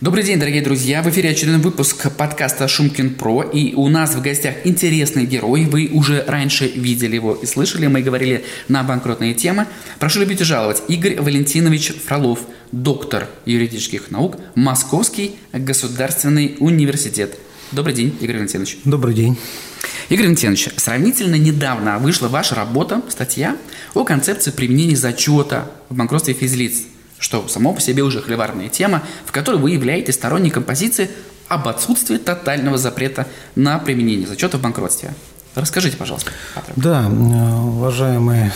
Добрый день, дорогие друзья! В эфире очередной выпуск подкаста Шумкин Про. И у нас в гостях интересный герой. Вы уже раньше видели его и слышали. Мы говорили на банкротные темы. Прошу любить и жаловать. Игорь Валентинович Фролов, доктор юридических наук, Московский государственный университет. Добрый день, Игорь Валентинович. Добрый день. Игорь Валентинович, сравнительно недавно вышла ваша работа, статья о концепции применения зачета в банкротстве физлиц – что само по себе уже холиварная тема, в которой вы являетесь сторонником позиции об отсутствии тотального запрета на применение зачета в банкротстве. Расскажите, пожалуйста. Да, э, уважаемые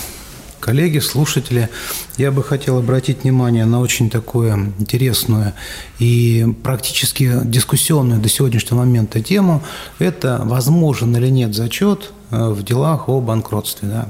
коллеги, слушатели, я бы хотел обратить внимание на очень такую интересную и практически дискуссионную до сегодняшнего момента тему. Это возможен или нет зачет в делах о банкротстве. Да.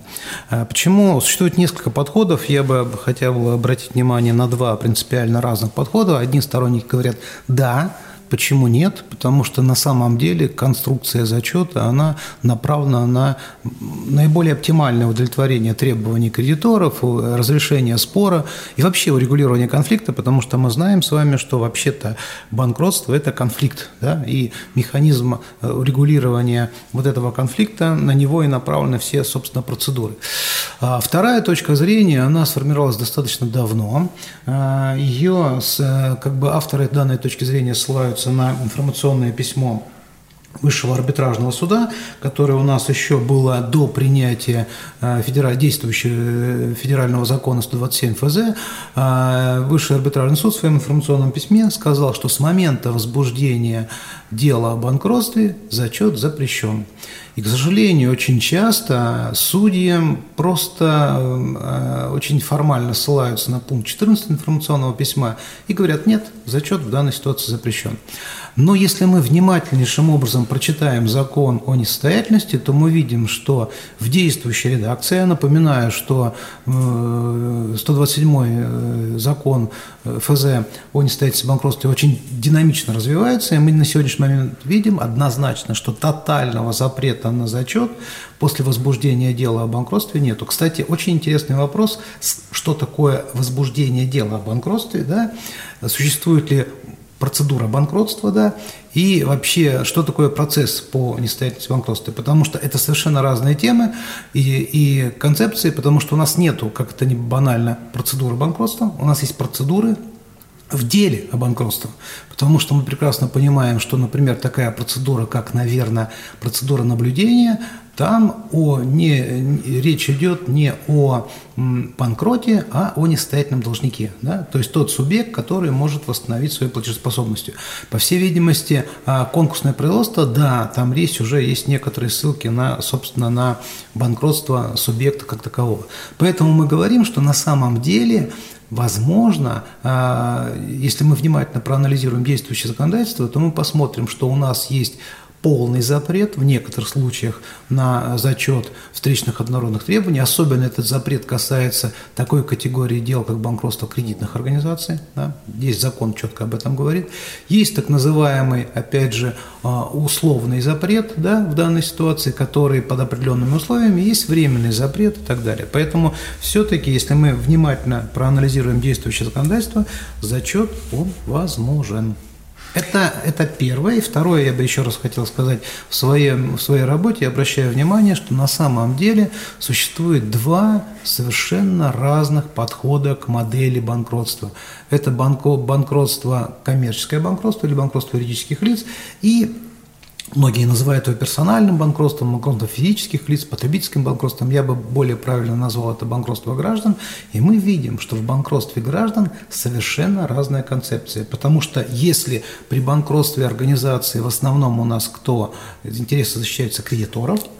А почему? Существует несколько подходов. Я бы хотел обратить внимание на два принципиально разных подхода. Одни сторонники говорят «да», Почему нет? Потому что на самом деле конструкция зачета, она направлена на наиболее оптимальное удовлетворение требований кредиторов, разрешение спора и вообще урегулирование конфликта, потому что мы знаем с вами, что вообще-то банкротство – это конфликт, да, и механизм э, урегулирования вот этого конфликта, на него и направлены все, собственно, процедуры. А вторая точка зрения, она сформировалась достаточно давно. А, Ее, э, как бы авторы данной точки зрения ссылаются ссылаются на информационное письмо Высшего арбитражного суда, которое у нас еще было до принятия э, федераль... действующего э, федерального закона 127 ФЗ, э, Высший арбитражный суд в своем информационном письме сказал, что с момента возбуждения дела о банкротстве зачет запрещен. И, к сожалению, очень часто судьи просто очень формально ссылаются на пункт 14 информационного письма и говорят, нет, зачет в данной ситуации запрещен. Но если мы внимательнейшим образом прочитаем закон о несостоятельности, то мы видим, что в действующей редакции, я напоминаю, что 127 э, э, закон э, ФЗ о несостоятельности банкротстве очень динамично развивается, и мы на сегодняшний момент видим однозначно, что тотального запрета на зачет после возбуждения дела о банкротстве нету. Кстати, очень интересный вопрос, что такое возбуждение дела о банкротстве, да? существует ли процедура банкротства, да, и вообще, что такое процесс по несостоятельности банкротства, потому что это совершенно разные темы и, и концепции, потому что у нас нету, как это не банально, процедуры банкротства, у нас есть процедуры в деле о банкротстве, потому что мы прекрасно понимаем, что, например, такая процедура, как, наверное, процедура наблюдения, там о, не, речь идет не о банкроте, а о несостоятельном должнике. Да? То есть тот субъект, который может восстановить свою платежеспособность. По всей видимости, а, конкурсное производство, да, там речь уже есть некоторые ссылки на, собственно, на банкротство субъекта как такового. Поэтому мы говорим, что на самом деле Возможно, а, если мы внимательно проанализируем действующее законодательство, то мы посмотрим, что у нас есть полный запрет в некоторых случаях на зачет встречных однородных требований. Особенно этот запрет касается такой категории дел, как банкротство кредитных организаций. Да? Здесь закон четко об этом говорит. Есть так называемый, опять же, а, условный запрет да, в данной ситуации, который под определенными условиями, есть временный запрет и так далее. Поэтому все-таки, если мы внимательно проанализируем действующее законодательство, зачет он возможен. Это, это первое. И второе, я бы еще раз хотел сказать, в, своем, в своей работе я обращаю внимание, что на самом деле существует два совершенно разных подхода к модели банкротства. Это банко, банкротство, коммерческое банкротство или банкротство юридических лиц и Многие называют его персональным банкротством, банкротством физических лиц, потребительским банкротством. Я бы более правильно назвал это банкротство граждан. И мы видим, что в банкротстве граждан совершенно разная концепция. Потому что если при банкротстве организации в основном у нас кто интересы защищаются кредиторов –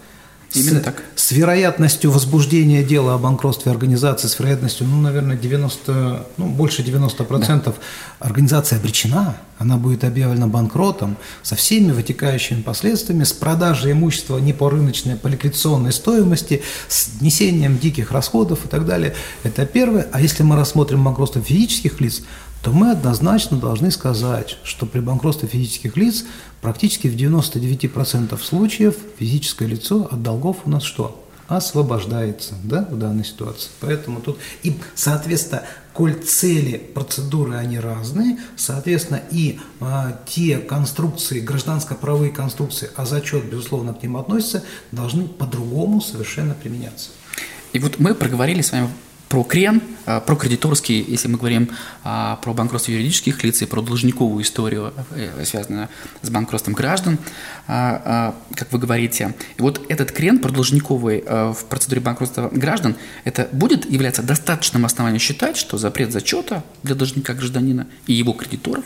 Именно с, так. С вероятностью возбуждения дела о банкротстве организации, с вероятностью, ну, наверное, 90, ну, больше 90% да. организация обречена, она будет объявлена банкротом со всеми вытекающими последствиями, с продажей имущества не по рыночной, по ликвидационной стоимости, с несением диких расходов и так далее. Это первое. А если мы рассмотрим банкротство физических лиц, то мы однозначно должны сказать, что при банкротстве физических лиц практически в 99% случаев физическое лицо от долгов у нас что? освобождается да, в данной ситуации. Поэтому тут и, соответственно, коль цели процедуры, они разные, соответственно, и а, те конструкции, гражданско-правовые конструкции, а зачет, безусловно, к ним относится, должны по-другому совершенно применяться. И вот мы проговорили с вами про крен, а, про кредиторский, если мы говорим а, про банкротство юридических лиц и про должниковую историю, э, связанную с банкротством граждан, а, как вы говорите. И вот этот крен продолжниковый в процедуре банкротства граждан, это будет являться достаточным основанием считать, что запрет зачета для должника гражданина и его кредиторов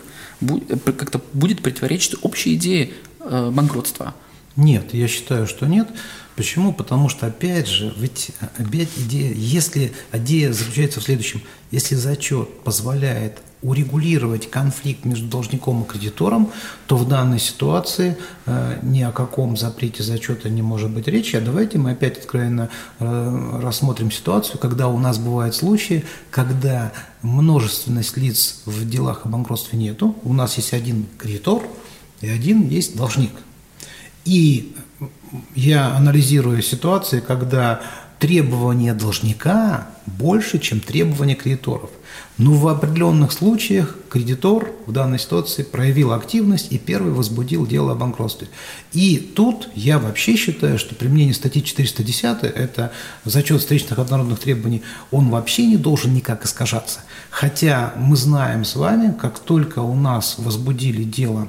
как-то будет противоречить общей идее э, банкротства? Нет, я считаю, что нет. Почему? Потому что, опять же, ведь опять идея, если идея заключается в следующем, если зачет позволяет урегулировать конфликт между должником и кредитором, то в данной ситуации э, ни о каком запрете зачета не может быть речи. А давайте мы опять откровенно э, рассмотрим ситуацию, когда у нас бывают случаи, когда множественность лиц в делах о банкротстве нету, у нас есть один кредитор и один есть должник. И я анализирую ситуации, когда требования должника больше, чем требования кредиторов. Но в определенных случаях кредитор в данной ситуации проявил активность и первый возбудил дело о банкротстве. И тут я вообще считаю, что применение статьи 410, это зачет встречных однородных требований, он вообще не должен никак искажаться. Хотя мы знаем с вами, как только у нас возбудили дело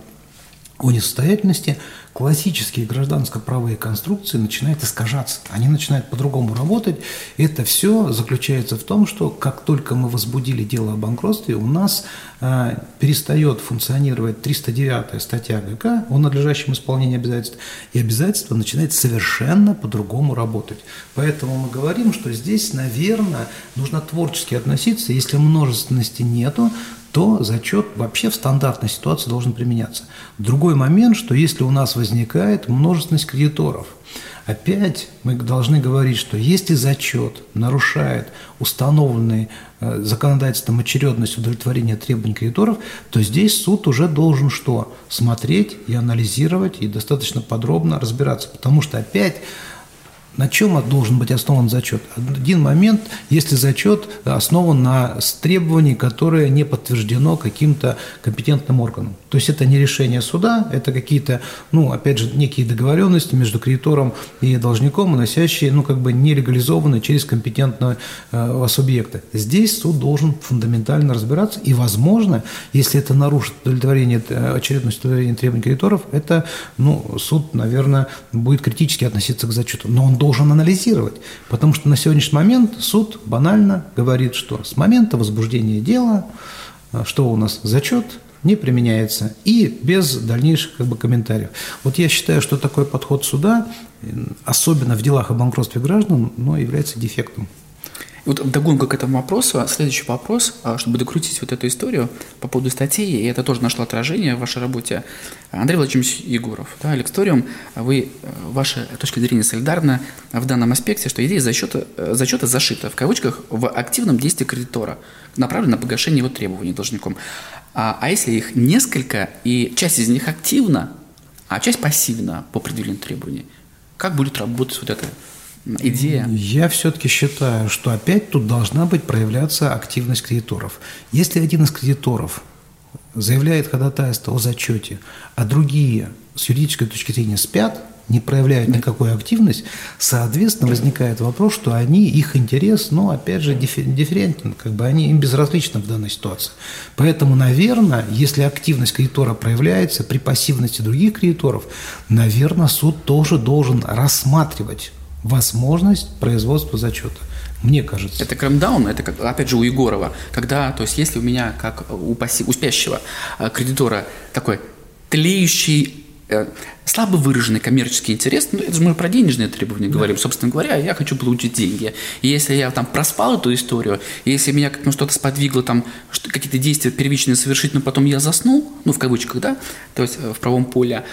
о несостоятельности, классические гражданско-правые конструкции начинают искажаться, они начинают по-другому работать. Это все заключается в том, что как только мы возбудили дело о банкротстве, у нас э, перестает функционировать 309 статья ГК о надлежащем исполнении обязательств, и обязательство начинает совершенно по-другому работать. Поэтому мы говорим, что здесь, наверное, нужно творчески относиться. Если множественности нету, то зачет вообще в стандартной ситуации должен применяться. Другой момент, что если у нас возникает множественность кредиторов, опять мы должны говорить, что если зачет нарушает установленный э, законодательством очередность удовлетворения требований кредиторов, то здесь суд уже должен что? Смотреть и анализировать и достаточно подробно разбираться. Потому что опять на чем должен быть основан зачет? Один момент, если зачет основан на требовании, которое не подтверждено каким-то компетентным органом. То есть это не решение суда, это какие-то, ну, опять же, некие договоренности между кредитором и должником, носящие, ну, как бы не через компетентного э, субъекта. Здесь суд должен фундаментально разбираться, и, возможно, если это нарушит удовлетворение, э, очередность удовлетворения требований кредиторов, это, ну, суд, наверное, будет критически относиться к зачету. Но он должен должен анализировать. Потому что на сегодняшний момент суд банально говорит, что с момента возбуждения дела, э, что у нас зачет, не применяется и без дальнейших как бы, комментариев. Вот я считаю, что такой подход суда, особенно в делах о банкротстве граждан, но является дефектом. Вот догонку к этому вопросу, следующий вопрос, а, чтобы докрутить вот эту историю по поводу статьи, и это тоже нашло отражение в вашей работе. Андрей Владимирович Егоров, да, Лексториум, вы, э, ваша точка зрения солидарна в данном аспекте, что идея зачета, э, зачета зашита, в кавычках, в активном действии кредитора, направлена на погашение его требований должником. А, а если их несколько, и часть из них активна, а часть пассивна по определенным требованиям, как будет работать вот это идея? Я все-таки считаю, что опять тут должна быть проявляться активность кредиторов. Если один из кредиторов заявляет ходатайство о зачете, а другие с юридической точки зрения спят, не проявляют никакой активность, соответственно, возникает вопрос, что они, их интерес, ну, опять же, дифферентен, как бы они им безразличны в данной ситуации. Поэтому, наверное, если активность кредитора проявляется при пассивности других кредиторов, наверное, суд тоже должен рассматривать возможность производства зачета. Мне кажется. Это крамдаун, это как, опять же у Егорова, когда, то есть если у меня, как у, пасси, у спящего э, кредитора, такой тлеющий э, слабо выраженный коммерческий интерес, ну, это же мы про денежные требования да. говорим, собственно говоря, я хочу получить деньги. И если я там проспал эту историю, если меня ну, что-то сподвигло, там, что, какие-то действия первичные совершить, но потом я заснул, ну, в кавычках, да, то есть э, в правом поле,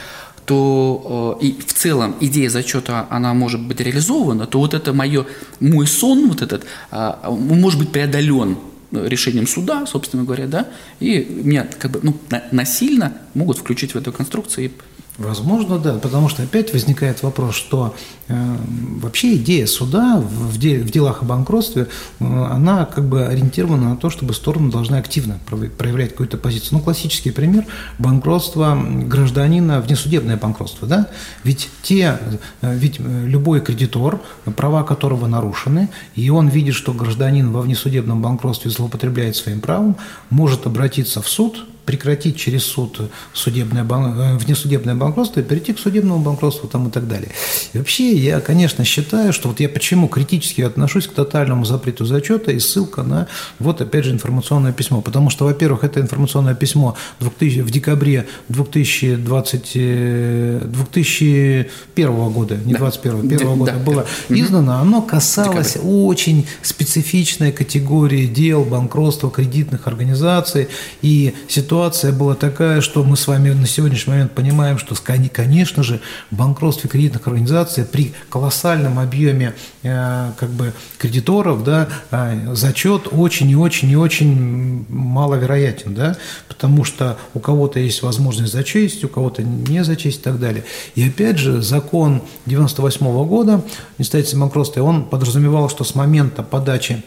то э, и в целом идея зачета, она может быть реализована, то вот это мое, мой сон вот этот, а, может быть преодолен решением суда, собственно говоря, да, и меня как бы ну, насильно могут включить в эту конструкцию и Возможно, да, потому что опять возникает вопрос, что э, вообще идея суда в, де, в делах о банкротстве, э, она как бы ориентирована на то, чтобы стороны должны активно проявлять какую-то позицию. Ну, классический пример – банкротство гражданина, внесудебное банкротство, да? Ведь те, э, ведь э, любой кредитор, права которого нарушены, и он видит, что гражданин во внесудебном банкротстве злоупотребляет своим правом, может обратиться в суд, прекратить через суд судебное, э, внесудебное банкротство и перейти к судебному банкротству там и так далее. И вообще я, конечно, считаю, что вот я почему критически отношусь к тотальному запрету зачета и ссылка на вот опять же информационное письмо. Потому что, во-первых, это информационное письмо 2000, в декабре 2020, 2001 э, года, не да. 21 первого года да. было да. издано, оно касалось Декабрь. очень специфичной категории дел банкротства кредитных организаций и ситуации ситуация была такая, что мы с вами на сегодняшний момент понимаем, что, конечно же, в банкротстве кредитных организаций при колоссальном объеме э, как бы кредиторов, да, э, зачет очень и очень и очень маловероятен, да, потому что у кого-то есть возможность зачесть, у кого-то не зачесть и так далее. И опять же, закон 98 -го года, нестатительное банкротство, он подразумевал, что с момента подачи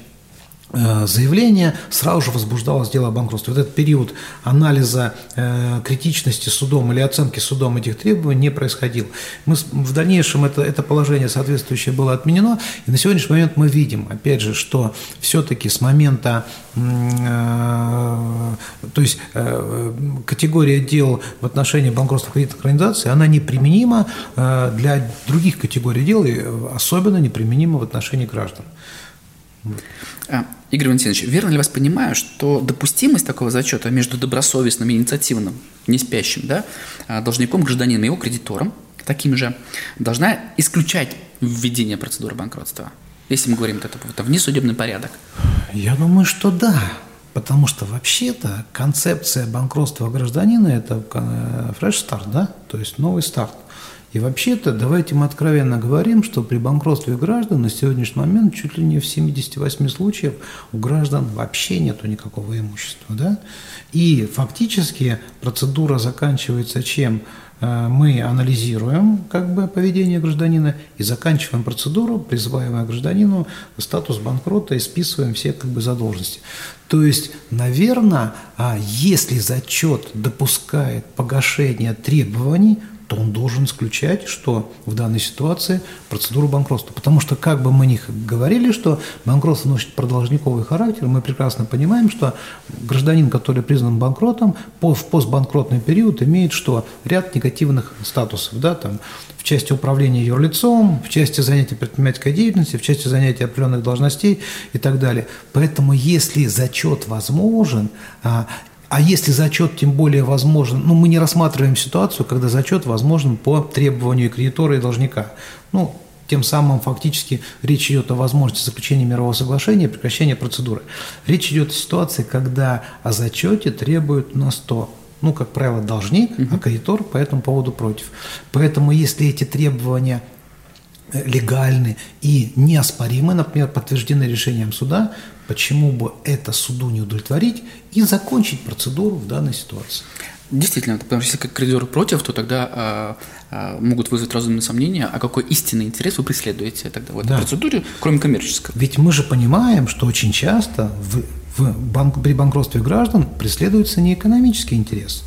заявление, сразу же возбуждалось дело о банкротстве. Вот этот период анализа э, критичности судом или оценки судом этих требований не происходил. Мы, в дальнейшем это, это положение соответствующее было отменено, и на сегодняшний момент мы видим, опять же, что все-таки с момента, э, то есть э, категория дел в отношении банкротства кредитных организаций, она неприменима э, для других категорий дел, и особенно неприменима в отношении граждан. Игорь Валентинович, верно ли вас понимаю, что допустимость такого зачета между добросовестным и инициативным, не спящим, да, а, должником, гражданином и его кредитором, таким же, должна исключать введение процедуры банкротства? Если мы говорим, это, это внесудебный порядок. Я думаю, что да. Потому что вообще-то концепция банкротства гражданина – это fresh start, да? То есть новый старт. И вообще-то, давайте мы откровенно говорим, что при банкротстве граждан на сегодняшний момент чуть ли не в 78 случаев у граждан вообще нету никакого имущества. Да? И фактически процедура заканчивается чем? Э, мы анализируем как бы, поведение гражданина и заканчиваем процедуру, призываем гражданину статус банкрота и списываем все как бы, задолженности. То есть, наверное, а если зачет допускает погашение требований, то он должен исключать, что в данной ситуации процедуру банкротства. Потому что как бы мы ни говорили, что банкротство носит продолжниковый характер, мы прекрасно понимаем, что гражданин, который признан банкротом, в постбанкротный период имеет что? Ряд негативных статусов, да, там, в части управления юрлицом, в части занятия предпринимательской деятельности, в части занятия определенных должностей и так далее. Поэтому если зачет возможен, а, если зачет тем более возможен, ну, мы не рассматриваем ситуацию, когда зачет возможен по требованию кредитора и должника. Ну, тем самым фактически речь идет о возможности заключения мирового соглашения и прекращения процедуры. Речь идет о ситуации, когда о зачете требуют на 100 ну, как правило, должник, угу. а кредитор по этому поводу против. Поэтому, если эти требования легальны и неоспоримы, например, подтверждены решением суда, почему бы это суду не удовлетворить и закончить процедуру в данной ситуации. Действительно, потому что если как кредитор против, то тогда а, а, могут вызвать разумные сомнения, а какой истинный интерес вы преследуете тогда в этой да. процедуре, кроме коммерческого. Ведь мы же понимаем, что очень часто в, в банк, при банкротстве граждан преследуется не экономический интерес –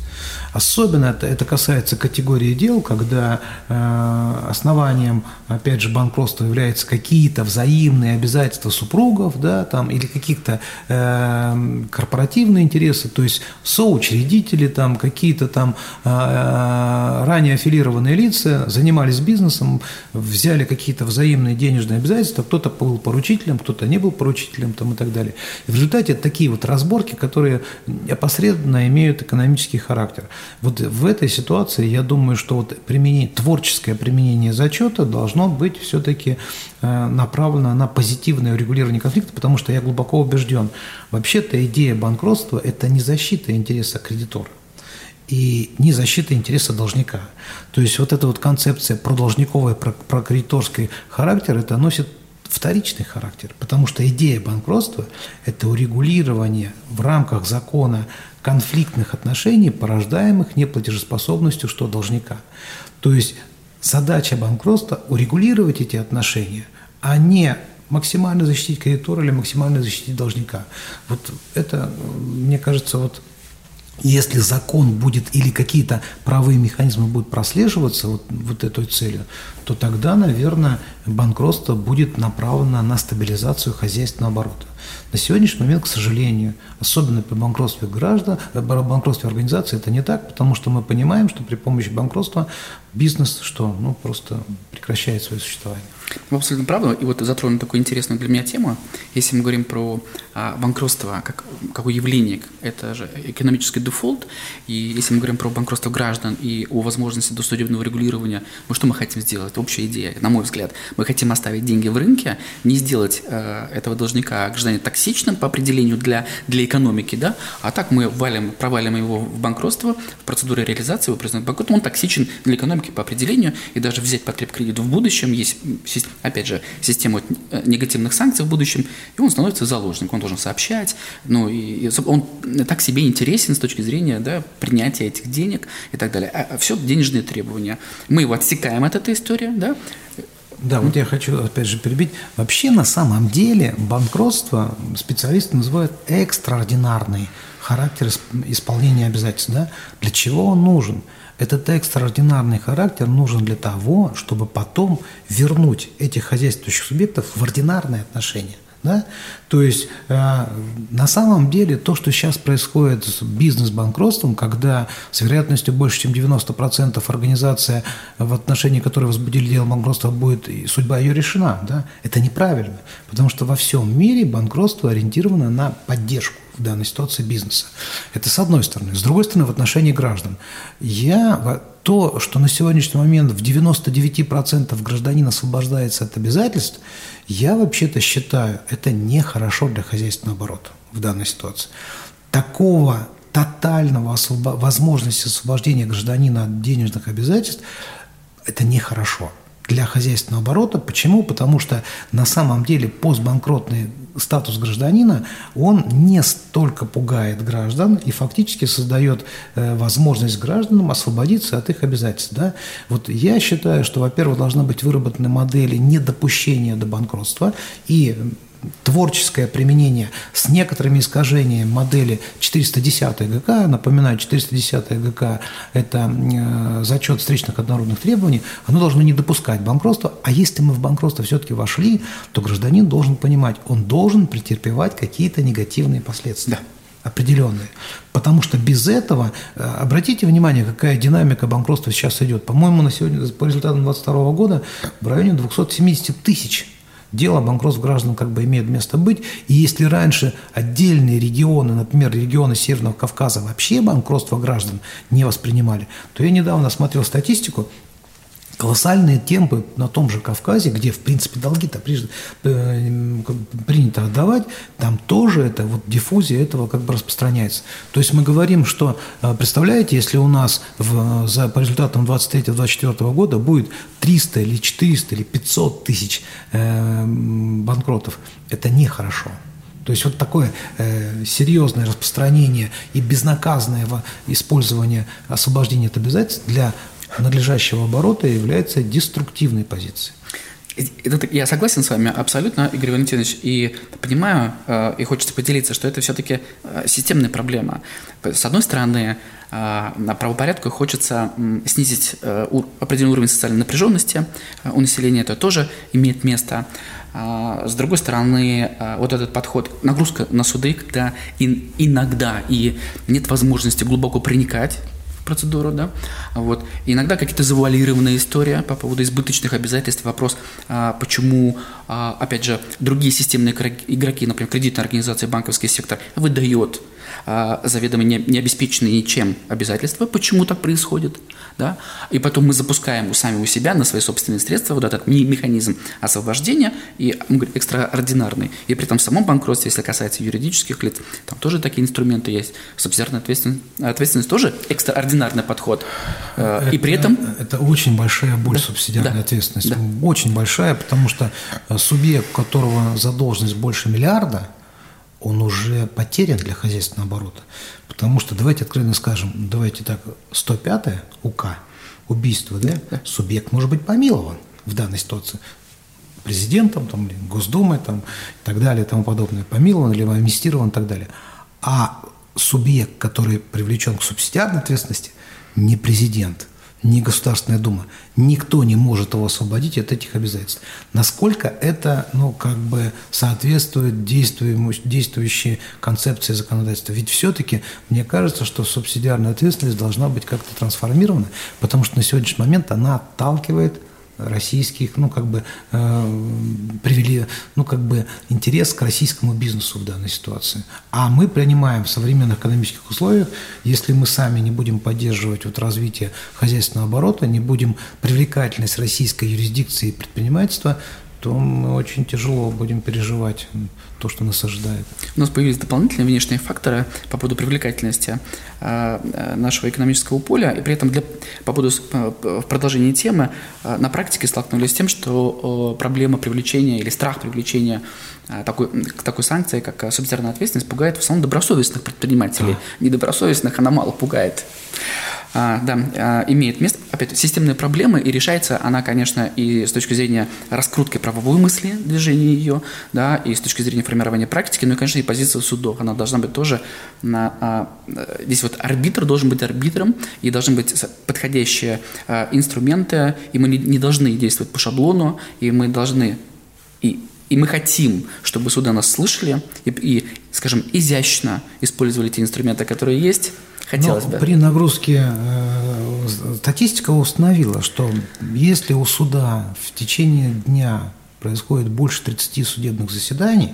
Особенно это, это касается категории дел, когда э, основанием, опять же, банкротства являются какие-то взаимные обязательства супругов, да, там, или каких-то э, корпоративные интересы, то есть соучредители, там, какие-то там э, ранее аффилированные лица занимались бизнесом, взяли какие-то взаимные денежные обязательства, кто-то был поручителем, кто-то не был поручителем там, и так далее. И в результате такие вот разборки, которые опосредованно имеют экономический характер. Вот в этой ситуации я думаю, что вот применение, творческое применение зачета должно быть все-таки э, направлено на позитивное урегулирование конфликта, потому что я глубоко убежден, вообще-то идея банкротства – это не защита интереса кредитора и не защита интереса должника. То есть вот эта вот концепция про должниковый, про, про кредиторский характер, это носит вторичный характер, потому что идея банкротства – это урегулирование в рамках закона конфликтных отношений, порождаемых неплатежеспособностью что должника. То есть задача банкротства – урегулировать эти отношения, а не максимально защитить кредитора или максимально защитить должника. Вот это, мне кажется, вот если закон будет или какие-то правые механизмы будут прослеживаться вот, вот этой целью, то тогда, наверное, банкротство будет направлено на стабилизацию хозяйственного оборота. На сегодняшний момент, к сожалению, особенно при банкротстве граждан, э, банкротстве организации, это не так, потому что мы понимаем, что при помощи банкротства бизнес что, ну, просто прекращает свое существование. Вы абсолютно правы. И вот затронул такую интересную для меня тему. Если мы говорим про а, банкротство как какое явление, это же экономический дефолт. И если мы говорим про банкротство граждан и о возможности досудебного регулирования, ну что мы хотим сделать? Общая идея, на мой взгляд. Мы хотим оставить деньги в рынке, не сделать э, этого должника гражданина токсичным по определению для, для экономики, да, а так мы валим, провалим его в банкротство, в процедуре реализации его признают банкротом, он токсичен для экономики по определению, и даже взять потреб кредит в будущем есть опять же, систему э, негативных санкций в будущем, и он становится заложником, он должен сообщать, ну, и он так себе интересен с точки зрения, да, принятия этих денег и так далее. А, а все денежные требования. Мы его отсекаем от этой истории, да, да, вот я хочу опять же перебить. Вообще на самом деле банкротство специалисты называют экстраординарный характер исполнения обязательств. Да? Для чего он нужен? Этот экстраординарный характер нужен для того, чтобы потом вернуть этих хозяйствующих субъектов в ординарные отношения. Да? То есть э, на самом деле то, что сейчас происходит с бизнес-банкротством, когда с вероятностью больше, чем 90% организация, в отношении которой возбудили дело банкротства, будет, и судьба ее решена, да? это неправильно, потому что во всем мире банкротство ориентировано на поддержку в данной ситуации бизнеса. Это с одной стороны. С другой стороны, в отношении граждан. Я то, что на сегодняшний момент в 99% гражданин освобождается от обязательств, я вообще-то считаю, это нехорошо для хозяйственного оборота в данной ситуации. Такого тотального освобо- возможности освобождения гражданина от денежных обязательств – это нехорошо для хозяйственного оборота. Почему? Потому что на самом деле постбанкротный статус гражданина, он не столько пугает граждан и фактически создает э, возможность гражданам освободиться от их обязательств. Да? Вот я считаю, что, во-первых, должны быть выработаны модели недопущения до банкротства и творческое применение с некоторыми искажениями модели 410 ГК, напоминаю, 410 ГК – это э, зачет встречных однородных требований, оно должно не допускать банкротства, а если мы в банкротство все-таки вошли, то гражданин должен понимать, он должен претерпевать какие-то негативные последствия. Да определенные. Потому что без этого, э, обратите внимание, какая динамика банкротства сейчас идет. По-моему, на сегодня, по результатам 2022 года в районе 270 тысяч дело банкротств граждан как бы имеет место быть. И если раньше отдельные регионы, например, регионы Северного Кавказа вообще банкротство граждан не воспринимали, то я недавно смотрел статистику, колоссальные темпы на том же Кавказе, где, в принципе, долги-то э, принято отдавать, там тоже это, вот диффузия этого как бы распространяется. То есть мы говорим, что, э, представляете, если у нас в, за, по результатам 23-24 года будет 300 или 400 или 500 тысяч э, банкротов, это нехорошо. То есть вот такое э, серьезное распространение и безнаказанное использование освобождения от обязательств для надлежащего оборота является деструктивной позицией. Я согласен с вами абсолютно, Игорь Валентинович, и понимаю, э, и хочется поделиться, что это все-таки э, системная проблема. С одной стороны, э, на правопорядку хочется снизить определенный уровень социальной напряженности у населения, это тоже имеет место. А, с другой стороны, вот этот подход, нагрузка на суды, когда иногда и нет возможности глубоко проникать процедуру, да, вот. Иногда какие-то завуалированные истории по поводу избыточных обязательств, вопрос, а, почему, а, опять же, другие системные игроки, например, кредитная организация, банковский сектор, выдает заведомо не, не обеспеченные ничем обязательства, почему так происходит, да, и потом мы запускаем сами у себя на свои собственные средства вот этот механизм освобождения, и мы говорим, экстраординарный, и при этом в самом банкротстве, если касается юридических лиц, там тоже такие инструменты есть, субсидиарная ответственность, ответственность тоже экстраординарный подход, Это, и при этом... Это очень большая боль да, субсидиарной да, ответственности. Да. Очень большая, потому что субъект, у которого задолженность больше миллиарда, он уже потерян для хозяйственного оборота. Потому что, давайте откровенно скажем, давайте так, 105 УК, убийство, да, да, субъект может быть помилован в данной ситуации президентом, там, Госдумой там, и так далее и тому подобное, помилован или амнистирован и так далее. А субъект, который привлечен к субсидиарной ответственности, не президент, не Государственная Дума. Никто не может его освободить от этих обязательств. Насколько это ну, как бы соответствует действующей концепции законодательства? Ведь все-таки мне кажется, что субсидиарная ответственность должна быть как-то трансформирована, потому что на сегодняшний момент она отталкивает российских, ну, как бы, э, привели, ну, как бы, интерес к российскому бизнесу в данной ситуации. А мы принимаем в современных экономических условиях, если мы сами не будем поддерживать вот развитие хозяйственного оборота, не будем привлекательность российской юрисдикции и предпринимательства, то мы очень тяжело будем переживать то, что нас ожидает. У нас появились дополнительные внешние факторы по поводу привлекательности а, а, нашего экономического поля, и при этом для, по поводу в продолжении темы на практике столкнулись с тем, что проблема привлечения или страх привлечения такой, такой санкции, как субсидиарная ответственность, пугает в основном добросовестных предпринимателей. А. Недобросовестных она мало пугает да, а, имеет место. Опять системные проблемы, и решается она, конечно, и с точки зрения раскрутки правовой мысли, движения ее, да, и с точки зрения формирования практики, ну и, конечно, и позиция судов. Она должна быть тоже на... А, здесь вот арбитр должен быть арбитром, и должны быть подходящие а, инструменты, и мы не должны действовать по шаблону, и мы должны и и мы хотим, чтобы суды нас слышали и, и, скажем, изящно использовали те инструменты, которые есть, Хотелось Но бы. При нагрузке э, статистика установила, что если у суда в течение дня происходит больше 30 судебных заседаний,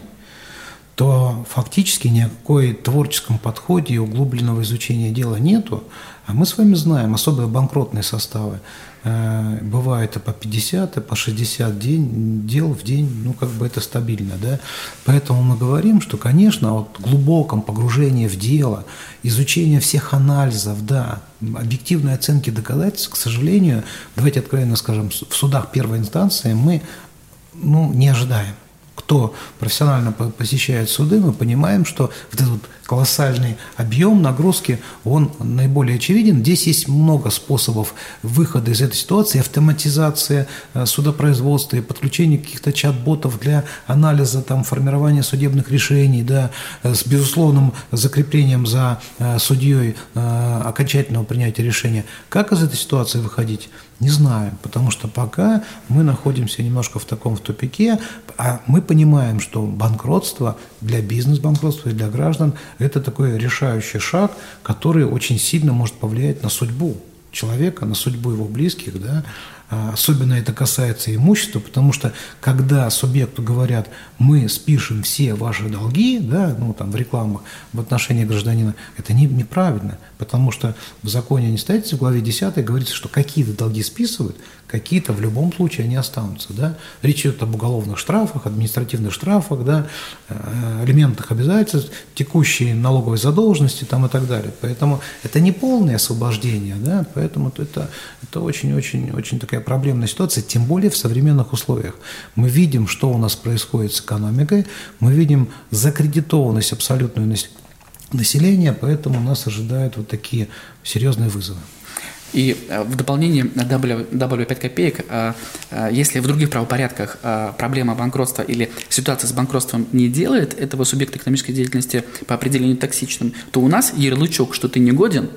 то фактически ни о какой творческом подходе и углубленного изучения дела нету. А мы с вами знаем особые банкротные составы. Э, бывает и по 50, и по 60 день, дел в день, ну, как бы это стабильно, да. Поэтому мы говорим, что, конечно, вот глубоком погружении в дело, изучение всех анализов, да, объективной оценки доказательств, к сожалению, давайте откровенно скажем, в судах первой инстанции мы, ну, не ожидаем кто профессионально посещает суды, мы понимаем, что вот этот колоссальный объем нагрузки, он наиболее очевиден. Здесь есть много способов выхода из этой ситуации, автоматизация э, судопроизводства и подключение каких-то чат-ботов для анализа, там, формирования судебных решений, да, э, с безусловным закреплением за э, судьей окончательного принятия решения. Как из этой ситуации выходить? Не знаю, потому что пока мы находимся немножко в таком в тупике, а мы понимаем, что банкротство для бизнес-банкротства и для граждан – это такой решающий шаг, который очень сильно может повлиять на судьбу человека, на судьбу его близких, да, особенно это касается имущества, потому что когда субъекту говорят, мы спишем все ваши долги, да, ну там в рекламах в отношении гражданина, это не, неправильно, потому что в законе не стоите в главе 10 говорится, что какие-то долги списывают, какие-то в любом случае они останутся. Да? Речь идет об уголовных штрафах, административных штрафах, да, э, элементах обязательств, текущей налоговой задолженности там, и так далее. Поэтому это не полное освобождение, да? поэтому это, это очень-очень-очень такая проблемная ситуация, тем более в современных условиях. Мы видим, что у нас происходит с экономикой, мы видим закредитованность абсолютную населения, поэтому нас ожидают вот такие серьезные вызовы. И э, в дополнение добавлю, добавлю 5 копеек. А, если в других правопорядках проблема банкротства или ситуация с банкротством не делает этого субъекта экономической деятельности по определению токсичным, то у нас ярлычок, что ты не годен,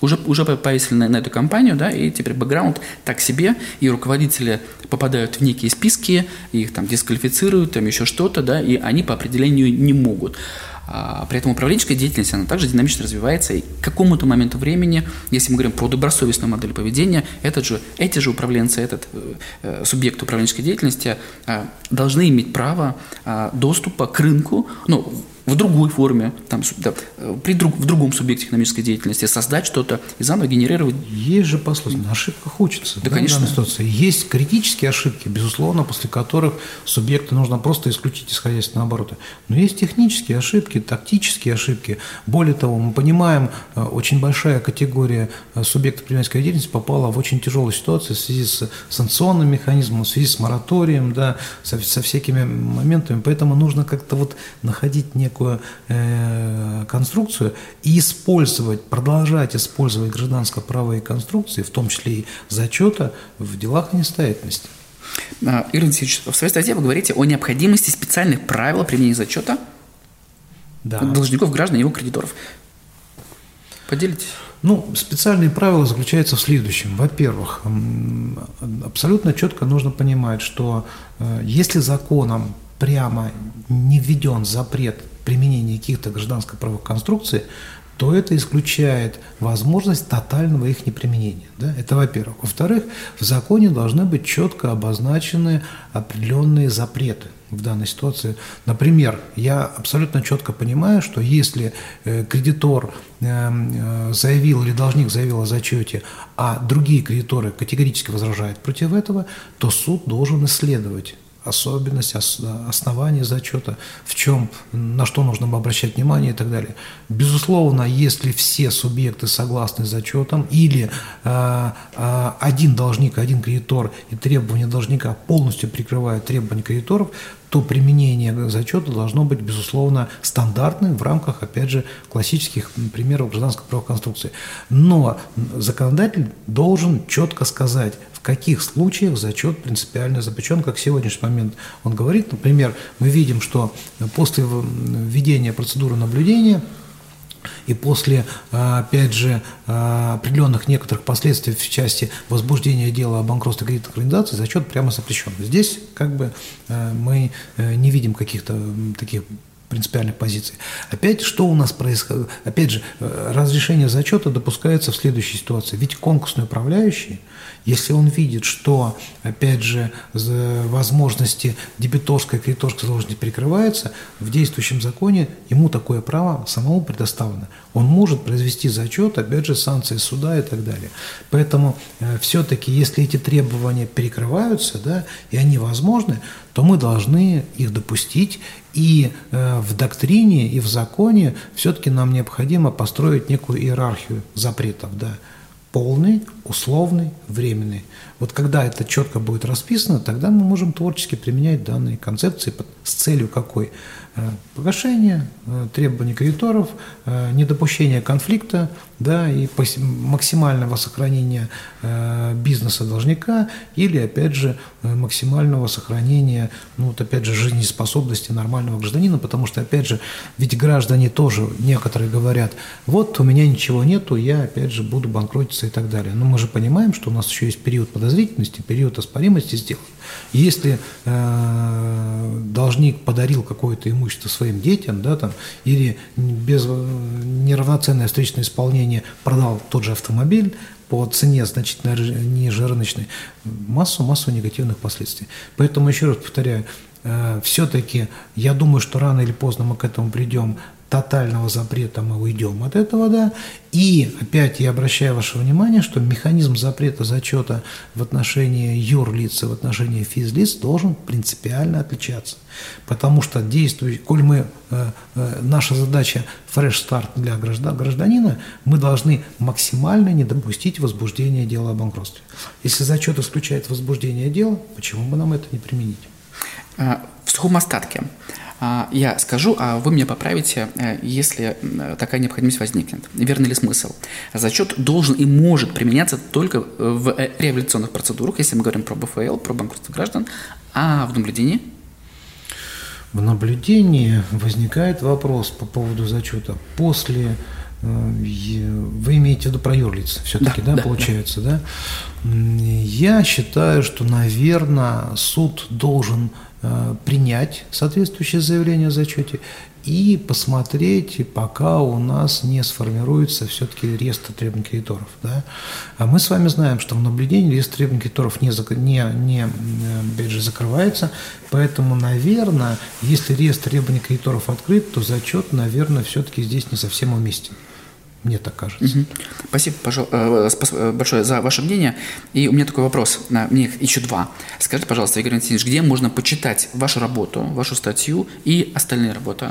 уже, уже повесили на, на эту компанию, да, и теперь бэкграунд так себе, и руководители попадают в некие списки, их там дисквалифицируют, там еще что-то, да, и они по определению не могут. А, при этом управленческая деятельность, она также динамично развивается, и к какому-то моменту времени, если мы говорим про добросовестную модель поведения, этот же, эти же управленцы, этот э, э субъект управленческой деятельности э, должны иметь право э, доступа к рынку, ну, в другой форме, там, да, при друг, в другом субъекте экономической деятельности, создать что-то и заново генерировать. Есть же пословица, на ошибках учатся. Да, конечно. Ситуации. Есть критические ошибки, безусловно, после которых субъекту нужно просто исключить из хозяйственного оборота. Но есть технические ошибки, тактические ошибки. Более того, мы понимаем, э, очень большая категория э, субъектов предпринимательской деятельности попала в очень тяжелую ситуацию в связи с санкционным механизмом, в связи с мораторием, да, со, со всякими моментами. Поэтому нужно как-то вот находить некую э, конструкцию и использовать, продолжать использовать гражданско-правовые конструкции, в том числе и зачета, в делах несостоятельности. А, Игорь Алексеевич, в своей статье вы говорите о необходимости специальных правил применения зачета да. должников, граждан и его кредиторов. Поделитесь? Ну, специальные правила заключаются в следующем. Во-первых, абсолютно четко нужно понимать, что э, если законом прямо не введен запрет применения каких-то гражданско-правовых конструкций, то это исключает возможность тотального их неприменения. Да? Это во-первых. Во-вторых, в законе должны быть четко обозначены определенные запреты в данной ситуации. Например, я абсолютно четко понимаю, что если э, кредитор э, э, заявил или должник заявил о зачете, а другие кредиторы категорически возражают против этого, то суд должен исследовать особенность, основания зачета, в чем, на что нужно обращать внимание и так далее. Безусловно, если все субъекты согласны с зачетом или э, э, один должник, один кредитор и требования должника полностью прикрывают требования кредиторов, то применение зачета должно быть, безусловно, стандартным в рамках, опять же, классических примеров гражданской правоконструкции. Но законодатель должен четко сказать, в каких случаях зачет принципиально запрещен, как в сегодняшний момент он говорит. Например, мы видим, что после введения процедуры наблюдения и после, опять же, определенных некоторых последствий в части возбуждения дела о банкротстве кредитных организаций, зачет прямо запрещен. Здесь как бы э, мы э, не видим каких-то таких принципиальных позиций. Опять, что у нас происходит? Опять же, э, разрешение зачета допускается в следующей ситуации. Ведь конкурсный управляющий, если он видит, что, опять же, возможности дебиторской и кредиторской задолженности перекрываются, в действующем законе ему такое право самому предоставлено. Он может произвести зачет, опять же, санкции суда и так далее. Поэтому э, все-таки, если эти требования перекрываются, да, и они возможны, то мы должны их допустить, и э, в доктрине, и в законе все-таки нам необходимо построить некую иерархию запретов, да, полный, условный, временный. Вот когда это четко будет расписано, тогда мы можем творчески применять данные концепции с целью какой? Э, погашение э, требований кредиторов, э, недопущение конфликта да, и максимального сохранения бизнеса должника или, опять же, максимального сохранения, ну, вот, опять же, жизнеспособности нормального гражданина, потому что, опять же, ведь граждане тоже, некоторые говорят, вот у меня ничего нету, я, опять же, буду банкротиться и так далее. Но мы же понимаем, что у нас еще есть период подозрительности, период оспоримости сделок. Если э, должник подарил какое-то имущество своим детям, да, там, или без неравноценное встречное исполнение продал тот же автомобиль по цене значительно ниже рыночной, массу-массу негативных последствий. Поэтому, еще раз повторяю, э, все-таки я думаю, что рано или поздно мы к этому придем, тотального запрета мы уйдем от этого, да. И опять я обращаю ваше внимание, что механизм запрета зачета в отношении юрлиц и в отношении физлиц должен принципиально отличаться. Потому что действует, коль мы, э, э, наша задача фреш-старт для граждан, гражданина, мы должны максимально не допустить возбуждения дела о банкротстве. Если зачет исключает возбуждение дела, почему бы нам это не применить? А, в сухом остатке я скажу, а вы меня поправите, э, если такая необходимость возникнет. Верный ли смысл? Зачет должен и может применяться только в э, реабилитационных процедурах, если мы говорим про БФЛ, про банкротство граждан, а в наблюдении? В наблюдении возникает вопрос по поводу зачета. После э, вы имеете в виду про юрлиц все-таки, да, да, да получается, да. да? Я считаю, что, наверное, суд должен Э, принять соответствующее заявление о зачете и посмотреть, пока у нас не сформируется все-таки реестр требований кредиторов. Да? А мы с вами знаем, что в наблюдении реестр требований кредиторов не, не, не опять же, закрывается, поэтому, наверное, если реестр требований кредиторов открыт, то зачет, наверное, все-таки здесь не совсем уместен. Мне так кажется. Угу. Спасибо э, э, большое за ваше мнение. И у меня такой вопрос. Мне еще два. Скажите, пожалуйста, Игорь Валентинович, где можно почитать вашу работу, вашу статью и остальные работы?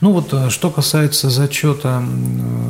Ну вот, э, что касается зачета,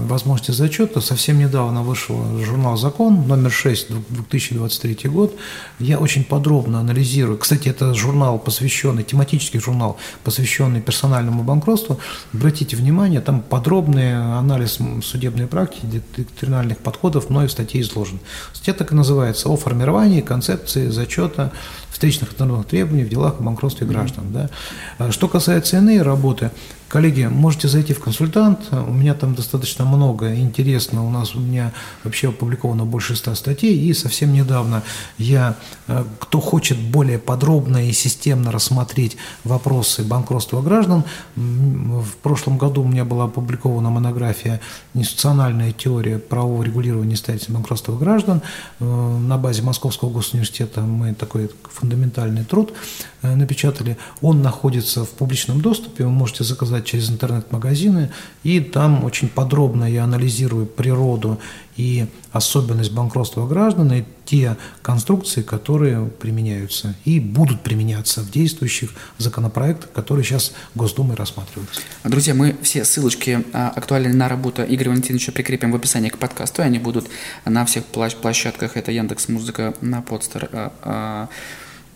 возможности зачета, совсем недавно вышел журнал «Закон» номер 6, 2023 год. Я очень подробно анализирую. Кстати, это журнал, посвященный, тематический журнал, посвященный персональному банкротству. Обратите внимание, там подробный анализ судебных судебной практики, доктринальных подходов мной в статье изложен. Статья так и называется «О формировании концепции зачета встречных нормных требований в делах о банкротстве граждан». Да. А что касается иные работы, Коллеги, можете зайти в консультант, у меня там достаточно много интересно, у нас у меня вообще опубликовано больше ста статей, и совсем недавно я, э, кто хочет более подробно и системно рассмотреть вопросы банкротства граждан, в прошлом году у меня была опубликована монография «Институциональная теория правового регулирования несостоятельности банкротства граждан», э, на базе Московского госуниверситета мы такой фундаментальный труд э, напечатали, он находится в публичном доступе, вы можете заказать заказать через интернет-магазины, и там очень подробно я анализирую природу и особенность банкротства граждан и те конструкции, которые применяются и будут применяться в действующих законопроектах, которые сейчас Госдумой рассматриваются. Друзья, мы все ссылочки а, актуальные на работу Игоря Валентиновича прикрепим в описании к подкасту, и они будут на всех площадках, это Яндекс Музыка, на Подстер, а, а,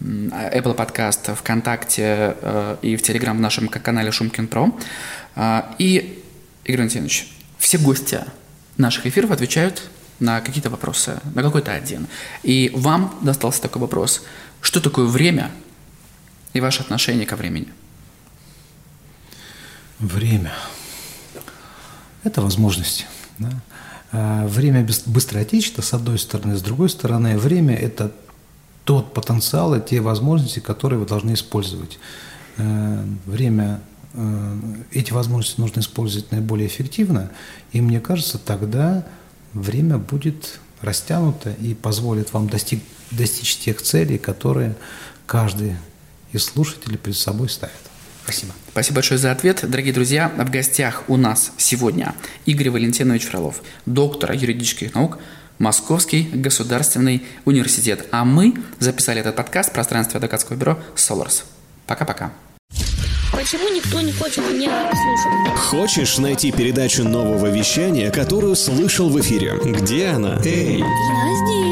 Apple Podcast, ВКонтакте э, и в Телеграм в нашем канале Шумкин Про. Э, и, Игорь Валентинович, все гости наших эфиров отвечают на какие-то вопросы, на какой-то один. И вам достался такой вопрос. Что такое время и ваше отношение ко времени? Время. Это возможности. Да? А время быстротечно, с одной стороны, с другой стороны, время – это тот потенциал и те возможности, которые вы должны использовать. Э, время, э, эти возможности нужно использовать наиболее эффективно, и мне кажется, тогда время будет растянуто и позволит вам достиг, достичь тех целей, которые каждый из слушателей перед собой ставит. Спасибо. Спасибо большое за ответ. Дорогие друзья, в гостях у нас сегодня Игорь Валентинович Фролов, доктор юридических наук, Московский государственный университет. А мы записали этот подкаст в пространстве адвокатского бюро Solars. Пока-пока. Почему никто не хочет меня слушать? Хочешь найти передачу нового вещания, которую слышал в эфире? Где она? Эй! Я здесь.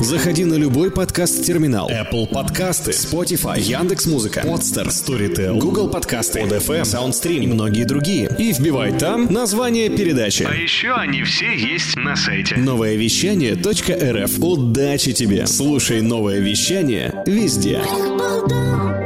Заходи на любой подкаст-терминал. Apple подкасты, Spotify, Яндекс.Музыка, Podster, Storytel, Google подкасты, ODFM, SoundStream и многие другие. И вбивай там название передачи. А еще они все есть на сайте. Новое вещание.рф. Удачи тебе! Слушай новое вещание везде. Apple,